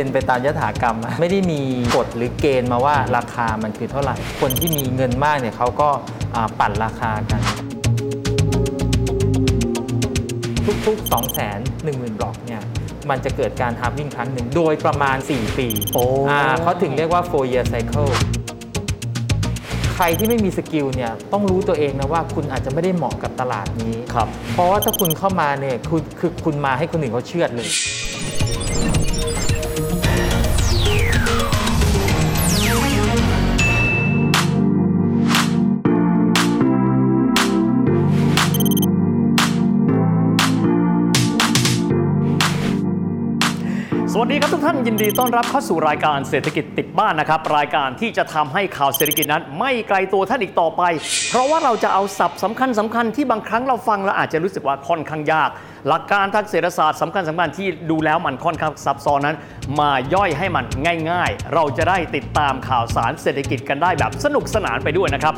เป็นไปตามยถากรรมอะไม่ได้มีกฎหรือเกณฑ์มาว่าราคามันคือเท่าไหร่ คนที่มีเงินมากเนี่ยเขาก็อ่าปั่นราคากัน ทุกๆ 2 1 0 0 0 0 บล็อกเนี่ยมันจะเกิดการ halving ครั้งหนึ่งโดยประมาณ 4 ปีโอ้อ่าเขาถึงเรียกว่า4 year cycle ใครที่ไม่มี skill เนี่ยต้องรู้ตัวเองนะว่าคุณอาจจะไม่ได้เหมาะกับตลาดนี้ครับเพราะว่าถ้าคุณเข้ามาเนี่ยคุณคือคุณมาให้คนอื่นเขาเชือดเลย วัสดีครับทุกท่านยินดีต้อนรับเข้าสู่รายการเศรษฐกิจติดบ้านนะครับ รายการที่จะทำให้ข่าวเศรษฐกิจนั้น ไม่ไกลตัวท่านอีกต่อไป เพราะว่าเราจะเอาศัพท์สำคัญสำคัญที่บางครั้งเราฟังแล้วอาจจะรู้สึกว่าค่อนข้างยาก หลักการทางเศรษฐศาสตร์สำคัญสำคัญที่ดูแล้วมันค่อนข้างซับซ้อนนั้น มาย่อยให้มันง่าย ๆ เราจะได้ติดตามข่าวสารเศรษฐกิจกันได้แบบสนุกสนานไปด้วยนะครับ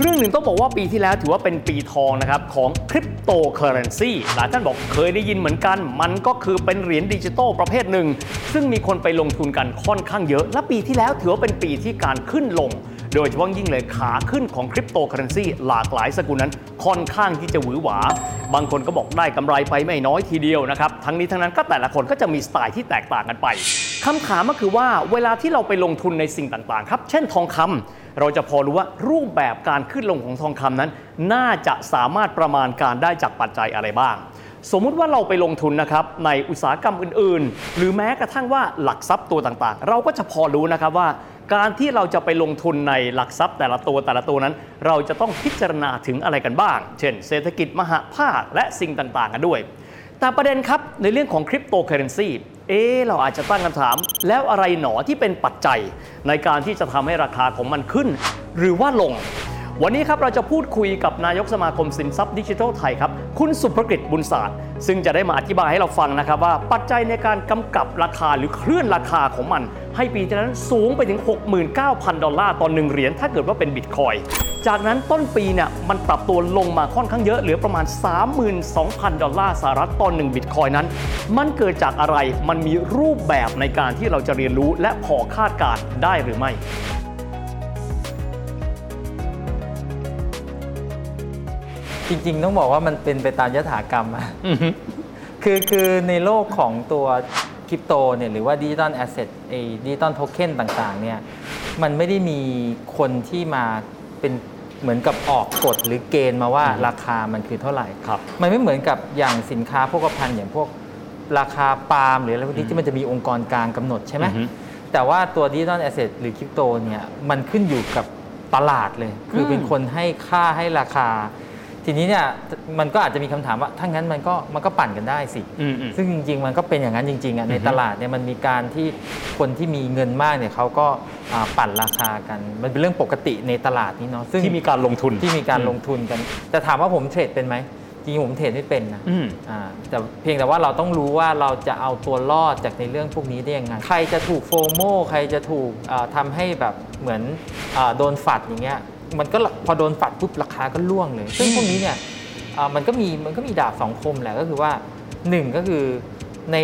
เรื่องหนึ่งต้องบอกว่าปีที่แล้วถือว่าเป็นปีทองนะครับของคริปโตเคอเรนซีหลายท่านบอกเคยได้ยินเหมือนกัน มันก็คือเป็นเหรียญดิจิตอลประเภทหนึ่ง ซึ่งมีคนไปลงทุนกันค่อนข้างเยอะ และปีที่แล้วถือว่าเป็นปีที่การขึ้นลงโดยเฉพาะยิ่งเลยขาขึ้นของคริปโตเคอเรนซีหลากหลายสกุลนั้นค่อนข้างที่จะหวือหวา บางคนก็บอกได้กำไรไปไม่น้อยทีเดียวนะครับ ทั้งนี้ทั้งนั้นก็แต่ละคนก็จะมีสไตล์ที่แตกต่างกันไป คำถามก็คือว่าเวลาที่เราไปลงทุนในสิ่งต่างๆ ครับ เช่นทองคำเราจะพอรู้ว่ารูปแบบการขึ้นลงของทองคำนั้น น่าจะสามารถประมาณการได้จากปัจจัยอะไรบ้าง สมมุติว่าเราไปลงทุนนะครับในอุตสาหกรรมอื่นๆ หรือแม้กระทั่งว่าหลักทรัพย์ตัวต่างๆ เราก็จะพอรู้นะครับว่าการที่เราจะไปลงทุนในหลักทรัพย์แต่ละตัวแต่ละตัวนั้น เราจะต้องพิจารณาถึงอะไรกันบ้าง เช่น เศรษฐกิจมหภาคและสิ่งต่างๆ กันด้วย แต่ประเด็นครับในเรื่องของคริปโตเคอเรนซี เอ๊เราอาจจะตั้งคำถาม แล้วอะไรหนอที่เป็นปัจจัย ในการที่จะทำให้ราคาของมันขึ้น หรือว่าลง วันนี้ครับเราจะพูดคุยกับนายกสมาคมสินทรัพย์ดิจิทัลไทยครับ คุณสุภกฤษบุญศาสตร์ ซึ่งจะได้มาอธิบายให้เราฟังนะครับว่าปัจจัยในการกำกับราคาหรือเคลื่อนราคาของมัน ให้ปีนั้นสูงไปถึง 69,000 ดอลลาร์ต่อหนึ่งเหรียญถ้าเกิดว่าเป็นบิตคอย จากนั้นต้นปีเนี่ยมันปรับตัวลงมาค่อนข้างเยอะเหลือประมาณ 32,000 ดอลลาร์สหรัฐต่อหนึ่งบิตคอยนั้น มันเกิดจากอะไรมันมีรูปแบบในการที่เราจะเรียนรู้และพอคาดการณ์ได้หรือไม่จริงๆ ต้องบอกว่ามันเป็นไปตามยถากรรมอะคือคือในโลกของตัวคริปโตเนี่ยหรือว่า digital asset ไอ้ digital token ต่างๆเนี่ยมันไม่ได้มีคนที่มาเป็น เหมือนกับออกกฎหรือเกณฑ์มาว่าราคามันคือเท่าไหร่ ครับ มันไม่เหมือนกับอย่างสินค้าโภคภัณฑ์อย่างพวกราคาปาล์มหรืออะไรพวกนี้ที่มันจะมีองค์กรกลางกำหนดใช่ไหมอือฮึ แต่ว่าตัว digital asset หรือคริปโตเนี่ยมันขึ้นอยู่กับตลาดเลย คือเป็นคนให้ค่าให้ราคา ทีนี้เนี่ยมันก็อาจจะมีคำถามว่าถ้างั้นมันก็มันก็ปั่นกันได้สิอืมอืมซึ่งจริง ๆ มันก็เป็นอย่างนั้นจริงๆอะในอือฮึตลาดเนี่ยมันมีการที่คนที่มีเงินมากเนี่ยเขาก็อ่าปั่นราคากัน มันเป็นเรื่องปกติในตลาดนี้เนาะซึ่งที่มีการลงทุนที่มีการลงทุนกันแต่ถามว่าผมเทรดเป็นไหมจริงๆผมเทรดไม่เป็นนะอืมอ่าแต่เพียงแต่ว่าเราต้องรู้ว่าเราจะเอาตัวรอดจากในเรื่องพวกนี้ได้ยังไงใครจะถูกโฟโมใครจะถูกอ่าทำให้แบบเหมือนอาโดนฝัดอย่างเงี้ย มันก็พอโดนฝัดปุ๊บราคาก็ร่วงเลย ซึ่งพวกนี้เนี่ยอ่ามันก็มีมันก็มีดาบสองคมแหละก็คือว่าหนึ่งก็คือใน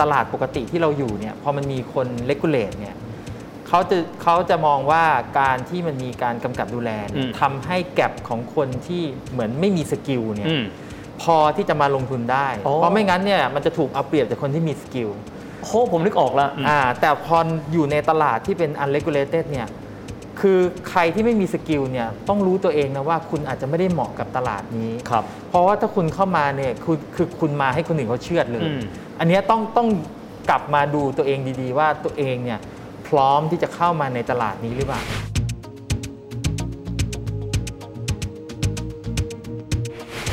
ตลาดปกติที่เราอยู่เนี่ยพอมันมีคน regulate เนี่ยเขาจะเขาจะมองว่าการที่มันมีการกำกับดูแลเนี่ยอืมทำให้ gap ของคนที่เหมือนไม่มี skill เนี่ยอืมพอที่จะมาลงทุนได้อ๋อเพราะไม่งั้นเนี่ยมันจะถูกเอาเปรียบจากคนที่มี skillโอ้ผมนึกออกแล้วอ่าแต่พออยู่ในตลาดที่เป็น unregulated เนี่ย คือใครที่ไม่มีสกิลเนี่ยต้องรู้ตัวเองนะว่าคุณอาจจะไม่ได้เหมาะกับตลาดนี้ ครับ เพราะว่าถ้าคุณเข้ามาเนี่ยคือคือคุณมาให้คนอื่นเขาเชื่อดเลย อืม อันเนี้ยต้องต้องกลับมาดูตัวเองดีๆ ว่าตัวเองเนี่ยพร้อมที่จะเข้ามาในตลาดนี้หรือเปล่า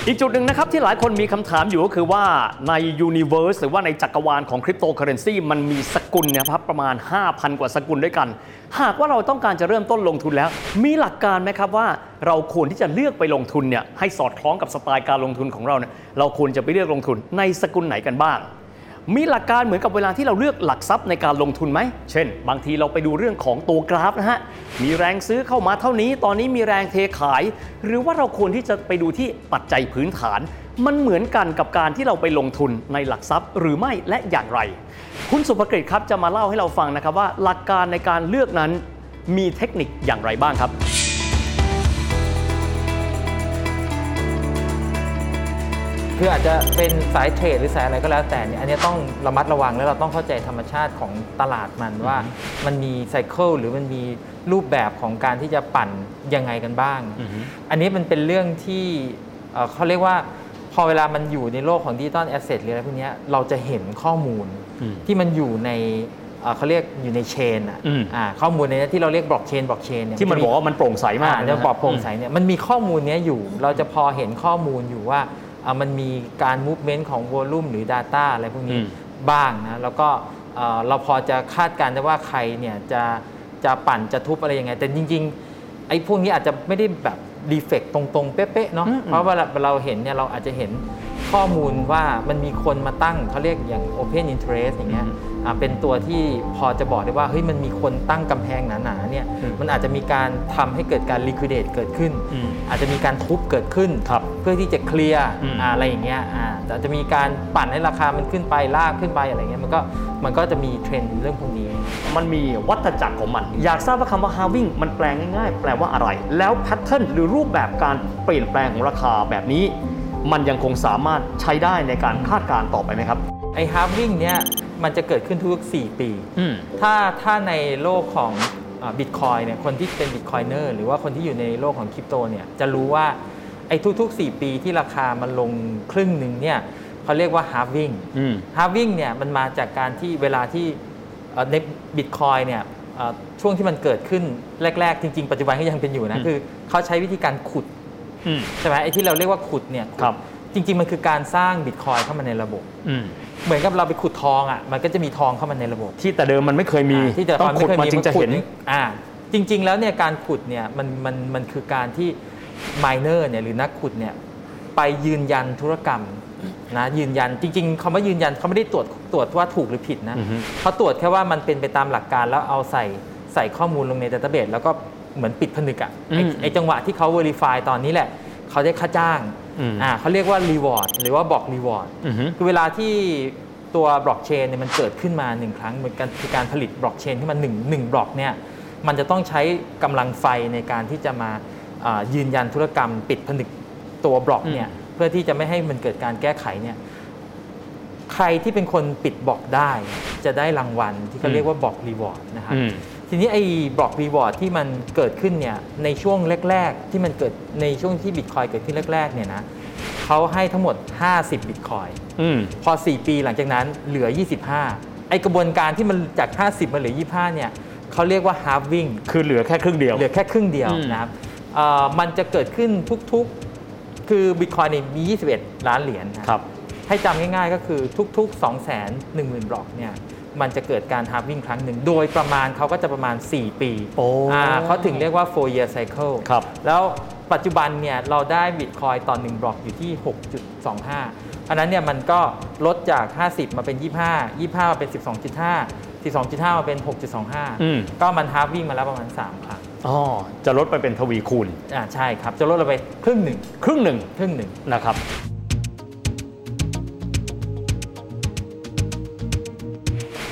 อีกจุดหนึ่งนะครับที่หลายคนมีคำถามอยู่ก็คือว่าใน universe หรือว่าในจักรวาลของคริปโตเคอเรนซีมันมีสกุลนะครับประมาณ 5,000 กว่าสกุลด้วยกัน หากว่าเราต้องการจะเริ่มต้นลงทุนแล้ว มีหลักการไหมครับว่าเราควรที่จะเลือกไปลงทุนเนี่ยให้สอดคล้องกับสไตล์การลงทุนของเราเนี่ยเราควรจะไปเลือกลงทุนในสกุลไหนกันบ้าง มีหลักการเหมือนกับเวลาที่เราเลือกหลักทรัพย์ในการลงทุนไหม เช่น บางทีเราไปดูเรื่องของตัวกราฟนะฮะ มีแรงซื้อเข้ามาเท่านี้ ตอนนี้มีแรงเทขาย หรือว่าเราควรที่จะไปดูที่ปัจจัยพื้นฐาน มันเหมือนกันกับการที่เราไปลงทุนในหลักทรัพย์หรือไม่และอย่างไร คุณสุภกฤษครับจะมาเล่าให้เราฟังนะครับว่า หลักการในการเลือกนั้นมีเทคนิคอย่างไรบ้างครับ คืออาจจะเป็นสายเทรดหรือสายอะไรก็แล้วแต่เนี่ยอันนี้ต้องระมัดระวังแล้วเราต้องเข้าใจธรรมชาติของตลาดมันว่ามันมีไซเคิลหรือมันมีรูปแบบของการที่จะปั่นยังไงกันบ้างอือฮึอันนี้มันเป็นเรื่องที่เอ่อเขาเรียกว่าพอเวลามันอยู่ในโลกของ digital asset หรืออะไรพวกเนี้ยเราจะเห็นข้อมูลอืมที่มันอยู่ในเอ่อเขาเรียกอยู่ใน chain อะอืมอ่าข้อมูลในนี้ที่เราเรียกบล็อกเชนบล็อกเชนเนี่ยที่มันบอกว่ามันโปร่งใสมากอ่าจะบอกโปร่งใสเนี่ยมันมีข้อมูลเนี้ยอยู่ เราจะพอเห็นข้อมูลอยู่ว่าอ่า มันมีการ movement ของ volume หรือ data อะไรพวกนี้อืมบ้างนะแล้วก็เอ่อเราพอจะคาดการณ์ได้ว่าใครเนี่ยจะจะปั่นจะทุบอะไรยังไง แต่จริง ๆ ไอ้พวกนี้อาจจะไม่ได้แบบดีเฟกตรงๆ เป๊ะๆเนาะอืมเพราะว่าเราเห็นเนี่ยเราอาจจะเห็นข้อมูลว่ามันมีคนมาตั้งเขาเรียกอย่าง Open Interest อย่างเงี้ยอืมอ่าเป็นตัวที่พอจะบอกได้ว่าเฮ้ยมันมีคนตั้งกำแพงหนาๆเนี่ยอืมมันอาจจะมีการทำให้เกิดการ liquidate เกิดขึ้นอืมอาจจะมีการทุบเกิดขึ้นครับ เพื่อที่จะเคลียร์อืมอ่าอะไรอย่างเงี้ยอ่าแต่อาจจะมีการปั่นให้ราคามันขึ้นไปลากขึ้นไปอะไรเงี้ยมันก็มันก็จะมีเทรนด์เรื่องพวกนี้ มันมีวัฏจักรของมัน อยากทราบว่าคำว่า halving มันแปลง่ายๆ แปลว่าอะไร แล้ว pattern หรือรูปแบบการเปลี่ยนแปลงของราคาแบบนี้ มันยังคงสามารถใช้ได้ในการคาดการณ์ต่อไปไหมครับไอ้ halving เนี่ยมันจะเกิดขึ้นทุกๆ4ปีอืมถ้าถ้าในโลกของบิตคอยเนี่ยคนที่เป็น bitcoiner หรือว่าคนที่อยู่ในโลกของคริปโตเนี่ยจะรู้ว่า ไอ้ทุกๆ 4 ปีที่ราคามันลงครึ่งหนึ่งเนี่ยเขาเรียกว่า halving อืม halving เนี่ยมันมาจากการที่เวลาที่เอ่อในบิตคอยเนี่ยเอ่อช่วงที่มันเกิดขึ้นแรก ๆ จริง ๆ ปัจจุบันก็ยังเป็นอยู่นะอืมคือเขาใช้วิธีการขุดอืมใช่ไหมไอ้ที่เราเรียกว่าขุดเนี่ยขุดครับจริง ๆ มันคือการสร้างบิตคอยเข้ามาในระบบอืมเหมือนกับเราไปขุดทองอะมันก็จะมีทองเข้ามาในระบบ ที่แต่เดิมมันไม่เคยมีอ่าที่แต่ต้ก่อองนขุไม่ดเคยมามีจึงจะขุดเห็นอ่าจริง ๆ แล้วเนี่ยการขุดเนี่ยมันมันมันคือการที่ มายเนอร์เนี่ยหรือนักขุดเนี่ยไปยืนยันธุรกรรมนะยืนยันจริงๆคำว่ายืนยันเขาไม่ได้ตรวจตรวจว่าถูกหรือผิดนะอือฮึเขาตรวจแค่ว่ามันเป็นไปตามหลักการแล้วเอาใส่ใส่ข้อมูลลงในดัตเตอร์เบสแล้วก็เหมือนปิดผนึกอะไอ้อืมไอ้จังหวะที่เขา Verify ตอนนี้แหละ เขาได้ค่าจ้างอืมอ่าเขาเรียกว่า Reward หรือว่าบอก Reward อือฮึคือเวลาที่ตัวบล็อกเชนเนี่ยมันเกิดขึ้นมาหนึ่งครั้งเหมือนกันคือการผลิตบล็อกเชนขึ้นมาหนึ่งหนึ่งบล็อกเนี่ยมันจะต้องใช้กำลังไฟในการที่จะมาอ่า ยืนยันธุรกรรมปิดผนึกตัวบล็อกเนี่ยเพื่อที่จะไม่ให้มันเกิดการแก้ไขเนี่ยใครที่เป็นคนปิดบล็อกได้จะได้รางวัลที่เขาเรียกว่า block reward นะครับอืมทีนี้ไอ้ block reward ที่มันเกิดขึ้นเนี่ยในช่วงแรก ๆ ที่มันเกิดในช่วงที่บิตคอยเกิดขึ้นแรกๆเนี่ยนะเขาให้ทั้งหมด 50 บิตคอยอืมพอ 4 ปีหลังจากนั้นเหลือ 25 ไอกระบวนการที่มันจาก 50 มาเหลือ 25 เนี่ยเขาเรียกว่า halving คือเหลือแค่ครึ่งเดียว เหลือแค่ครึ่งเดียวอืมนะครับเอ่อ มันจะเกิดขึ้นทุกๆ คือบิตคอยนี่มี 21 ล้านเหรียญนะครับ ให้จำง่ายๆก็คือทุกๆ 2 1 0 0 0 0บล็อกเนี่ย มันจะเกิดการ halving ครั้งหนึ่ง โดยประมาณเขาก็จะประมาณ 4 ปีโอ้อ่าเขาถึงเรียกว่า4 year cycle ครับแล้วปัจจุบันเนี่ยเราได้บิตคอยต่อ1บล็อกอยู่ที่ 6.25 อันนั้นเนี่ยมันก็ลดจาก 50 มาเป็น 25 25 มาเป็น 12.5 12.5 มาเป็นอืม6.25 ก็มันฮาร์ฟวิ่งมาแล้วประมาณ 3 ครั้ง อ๋อจะลดไปเป็นทวีคูณอ่าใช่ครับ จะลดลงไปครึ่งหนึ่งครึ่งหนึ่งครึ่งหนึ่งนะครับ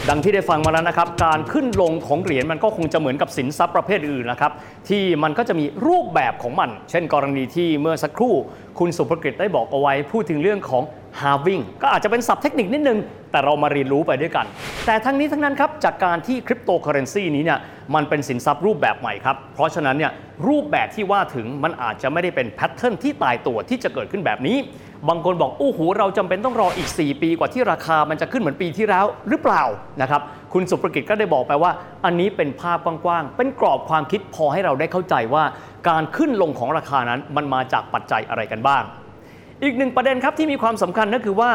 ดังที่ได้ฟังมาแล้วนะครับ การขึ้นลงของเหรียญมันก็คงจะเหมือนกับสินทรัพย์ประเภทอื่นนะครับ ที่มันก็จะมีรูปแบบของมัน เช่น กรณีที่เมื่อสักครู่ คุณสุภกฤษได้บอกเอาไว้พูดถึงเรื่องของ halving ก็อาจจะเป็นศัพท์เทคนิคนิดนึง แต่เรามาเรียนรู้ไปด้วยกัน แต่ทั้งนี้ทั้งนั้นครับ จากการที่คริปโตเคอเรนซีนี้เนี่ยมันเป็นสินทรัพย์รูปแบบใหม่ครับ เพราะฉะนั้นเนี่ยรูปแบบที่ว่าถึงมันอาจจะไม่ได้เป็นแพทเทิร์นที่ตายตัวที่จะเกิดขึ้นแบบนี้ บางคนบอก โอ้โห เราจำเป็นต้องรออีก 4 ปีกว่าที่ราคามันจะขึ้นเหมือนปีที่แล้วหรือเปล่านะครับคุณสุภกิจก็ได้บอกไปว่า อันนี้เป็นภาพกว้างๆเป็นกรอบความคิดพอให้เราได้เข้าใจว่า การขึ้นลงของราคานั้นมันมาจากปัจจัยอะไรกันบ้าง อีกหนึ่งประเด็นครับที่มีความสำคัญนั่นคือว่า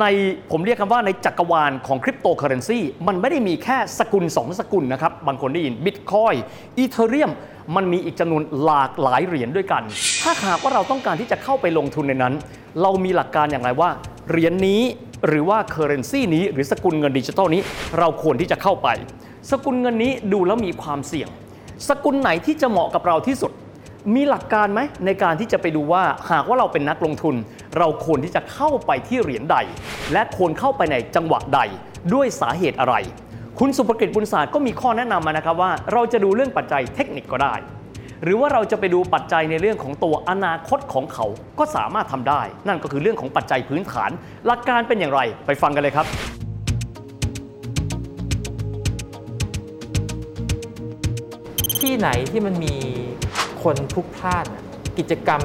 ในผมเรียกคำว่าในจักรวาลของคริปโตเคอเรนซีมันไม่ได้มีแค่สกุล 2 สกุลนะครับ บางคนได้ยินบิตคอยอีเทเรียมมันมีอีกจำนวนหลากหลายเหรียญด้วยกัน ถ้าหากว่าเราต้องการที่จะเข้าไปลงทุนในนั้น เรามีหลักการอย่างไรว่าเหรียญนี้หรือว่า currency นี้ หรือสกุลเงินดิจิทัลนี้ เราควรที่จะเข้าไป สกุลเงินนี้ดูแล้วมีความเสี่ยง สกุลไหนที่จะเหมาะกับเราที่สุด มีหลักการไหมในการที่จะไปดูว่าหากว่าเราเป็นนักลงทุน เราควรที่จะเข้าไปที่เหรียญใด และควรเข้าไปในจังหวะใดด้วยสาเหตุอะไร คุณสุภกิจบุญศาสตร์ก็มีข้อแนะนำมานะครับว่า เราจะดูเรื่องปัจจัยเทคนิคก็ได้ หรือว่าเราจะไปดูปัจจัยในเรื่องของตัวอนาคตของเขาก็สามารถทำได้ นั่นก็คือเรื่องของปัจจัยพื้นฐาน หลักการเป็นอย่างไรไปฟังกันเลยครับที่ไหนที่มันมี คนพลุกพล่านอะกิจกรรม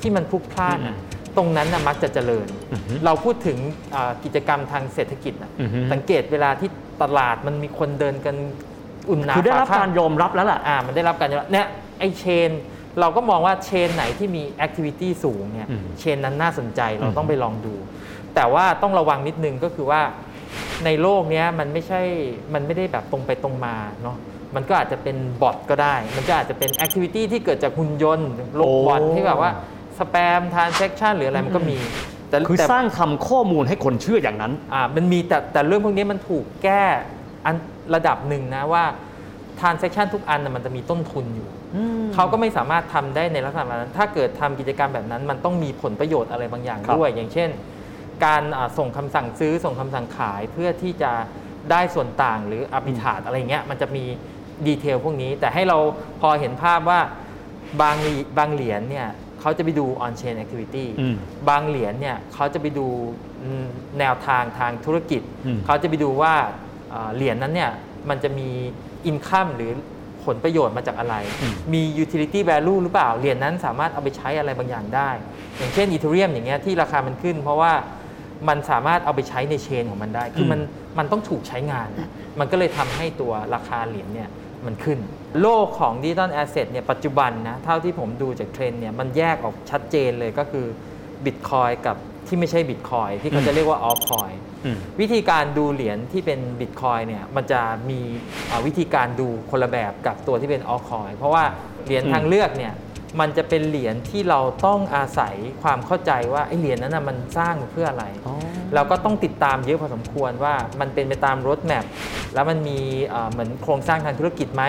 ที่มันพลุกพล่านอะตรงนั้นนะมักจะเจริญ เราพูดถึงอ่ากิจกรรมทางเศรษฐกิจอะอือฮึสังเกตเวลาที่ตลาดมันมีคนเดินกันอุ่นหนาคือได้รับฝข้งการยอมรับแล้วล่ะอ่ามันได้รับการยอมรับเนี่ยไอ้ chain เราก็มองว่า chain ไหนที่มี activity สูงเนี่ยอืม chain นั้นน่าสนใจเราอืมต้องไปลองดู แต่ว่าต้องระวังนิดนึงก็คือว่าในโลกเนี้ยมันไม่ใช่มันไม่ได้แบบตรงไปตรงมาเนาะ มันก็อาจจะเป็นบอทก็ได้ มันก็อาจจะเป็น activity ที่เกิดจากหุ่นยนต์โรบอทที่แบบว่า spam transaction หรืออะไรมันก็มีแต่คือแต่สร้างทำข้อมูลให้คนเชื่ออย่างนั้นอ่ามันมีแต่แต่เรื่องพวกนี้มันถูกแก้อันระดับหนึ่งนะว่า transaction ทุกอันนะมันจะมีต้นทุนอยู่เขาก็ไม่สามารถทำได้ในลักษณะนั้น ถ้าเกิดทำกิจกรรมแบบนั้น มันต้องมีผลประโยชน์อะไรบางอย่างครับด้วย อย่างเช่น การอ่าส่งคำสั่งซื้อส่งคำสั่งขายเพื่อที่จะได้ส่วนต่างหรืออ b ิ t า t อะไรเงี้ยมันจะมี ดีเทลพวกนี้ แต่ให้เราพอเห็นภาพว่าบางเหรีบางเหรียญเนี่ยเขาจะไปดู on chain activity อืมบางเหรียญเนี่ยเขาจะไปดูอืมแนวทางทางธุรกิจอืมเขาจะไปดูว่าอ่าเหรียญนั้นเนี่ยมันจะมี income หรือผลประโยชน์มาจากอะไร มี utility value หรือเปล่า เหรียญนั้นสามารถเอาไปใช้อะไรบางอย่างได้ อย่างเช่นอีเทเรียมอย่างเงี้ยที่ราคามันขึ้น เพราะว่ามันสามารถเอาไปใช้ใน chain ของมันได้ คือมันมันต้องถูกใช้งาน มันก็เลยทำให้ตัวราคาเหรียญเนี่ย มันขึ้น โลกของ digital asset เนี่ยปัจจุบันนะเท่าที่ผมดูจากเทรนด์เนี่ยมันแยกออกชัดเจนเลยก็คือบิตคอยกับที่ไม่ใช่บิตคอยที่เขาจะเรียกว่าออฟคอยอืมวิธีการดูเหรียญที่เป็นบิตคอยเนี่ยมันจะมีอ่าวิธีการดูคนละแบบกับตัวที่เป็นออคอยเพราะว่าเหรียญอืมทางเลือกเนี่ย มันจะเป็นเหรียญที่เราต้องอาศัยความเข้าใจว่าไอ้เหรียญนั้นนะมันสร้างมาเพื่ออะไรเราก็ต้องติดตามเยอะพอสมควรว่ามันเป็นไปตาม roadmap แล้วมันมีเอ่อเหมือนโครงสร้างทางธุรกิจไหม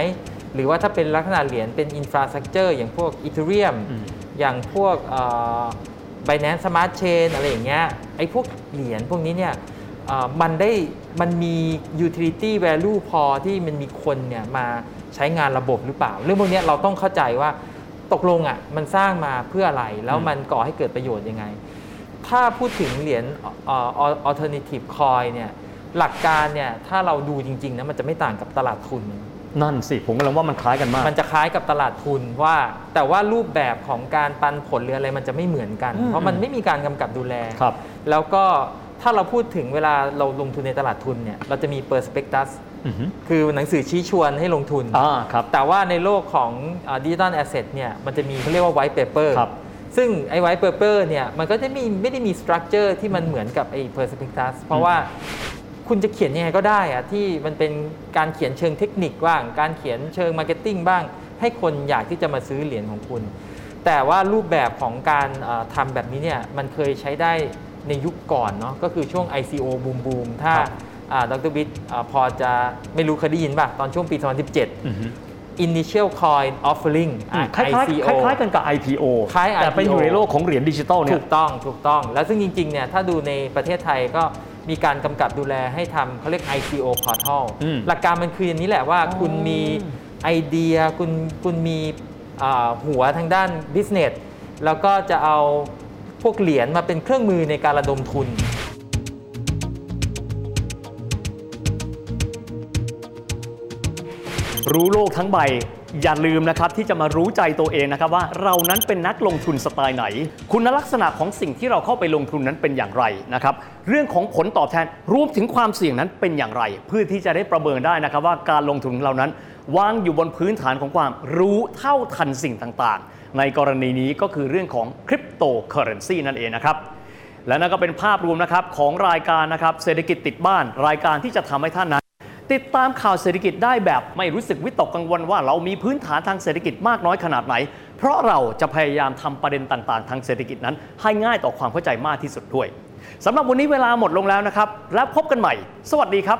หรือว่าถ้าเป็นลักษณะเหรียญเป็น infrastructure อย่างพวกอีเทเรียมอืมอย่างพวกไบแนน c e Smart Chain อะไรอย่างเงี้ยไอ้พวกเหรียญพวกนี้เนี่ยเอ่อมันได้มันมี utility value พอที่มันมีคนเนี่ยมาใช้งานระบบหรือเปล่า เรื่องพวกเนี้ยเราต้องเข้าใจว่า ตกลงอะมันสร้างมาเพื่ออะไร แล้วมันก่อให้เกิดประโยชน์ยังไง ถ้าพูดถึงเหรียญเอ่อ alternative coin เนี่ยหลักการเนี่ยถ้าเราดูจริงๆนะมันจะไม่ต่างกับตลาดทุน นั่นสิผมกำลังว่ามันคล้ายกันมาก มันจะคล้ายกับตลาดทุนว่า แต่ว่ารูปแบบของการปันผลหรืออะไรมันจะไม่เหมือนกันอืมเพราะมันไม่มีการกำกับดูแลครับแล้วก็ถ้าเราพูดถึงเวลาเราลงทุนในตลาดทุนเนี่ยเราจะมี prospectus อือฮึ คือหนังสือชี้ชวนให้ลงทุนอ่าครับแต่ว่าในโลกของ digital asset เนี่ยมันจะมีเขาเรียกว่า white paper ครับซึ่งไอ้ white paper เนี่ยมันก็จะมีไม่ได้มี structure ที่มันเหมือนกับไอ้ prospectus เพราะว่าคุณจะเขียนยังไงก็ได้อะที่มันเป็นการเขียนเชิงเทคนิคบ้าง การเขียนเชิง marketing บ้าง ให้คนอยากที่จะมาซื้อเหรียญของคุณ แต่ว่ารูปแบบของการเอ่อทำแบบนี้เนี่ยมันเคยใช้ได้ในยุคก่อนเนาะก็คือช่วง ICO บูมบูมถ้าครับอ่า ดรบิทอ่าพอจะไม่รู้เคยได้ยินป่ะ ตอนช่วงปี 2017อือฮึ Initial Coin Offering อือะมคล้ายๆ ICO คล้ายๆกันกับ IPO คล้ายแต่เป็น IPO อยู่ในโลกของเหรียญดิจิตอลเนี่ถูยกต้องถูกต้อง แล้วซึ่งจริงๆเนี่ยถ้าดูในประเทศไทยก็มีการกำกับดูแลให้ทำเขาเรียก ICO Portal อืมหลักการมันคืออย่างนี้แหละว่าอ๋อคุณมีไอเดียคุณคุณมีอ่าหัวทางด้าน business แล้วก็จะเอาพวกเหรียญมาเป็นเครื่องมือในการระดมทุน รู้โลกทั้งใบ อย่าลืมนะครับที่จะมารู้ใจตัวเองนะครับว่าเรานั้นเป็นนักลงทุนสไตล์ไหน คุณลักษณะของสิ่งที่เราเข้าไปลงทุนนั้นเป็นอย่างไรนะครับเรื่องของผลตอบแทนรวมถึงความเสี่ยงนั้นเป็นอย่างไร เพื่อที่จะได้ประเมินได้นะครับว่าการลงทุนของเรานั้นวางอยู่บนพื้นฐานของความรู้เท่าทันสิ่งต่างๆ ในกรณีนี้ก็คือเรื่องของคริปโตเคอเรนซีนั่นเองนะครับและนั่นก็เป็นภาพรวมนะครับของรายการนะครับเศรษฐกิจติดบ้านรายการที่จะทำให้ท่านนั้น ติดตามข่าวเศรษฐกิจได้แบบไม่รู้สึกวิตกกังวลว่าเรามีพื้นฐานทางเศรษฐกิจมากน้อยขนาดไหน เพราะเราจะพยายามทำประเด็นต่างๆ ทางเศรษฐกิจนั้น ให้ง่ายต่อความเข้าใจมากที่สุดด้วยสำหรับวันนี้เวลาหมดลงแล้วนะครับ แล้วพบกันใหม่ สวัสดีครับ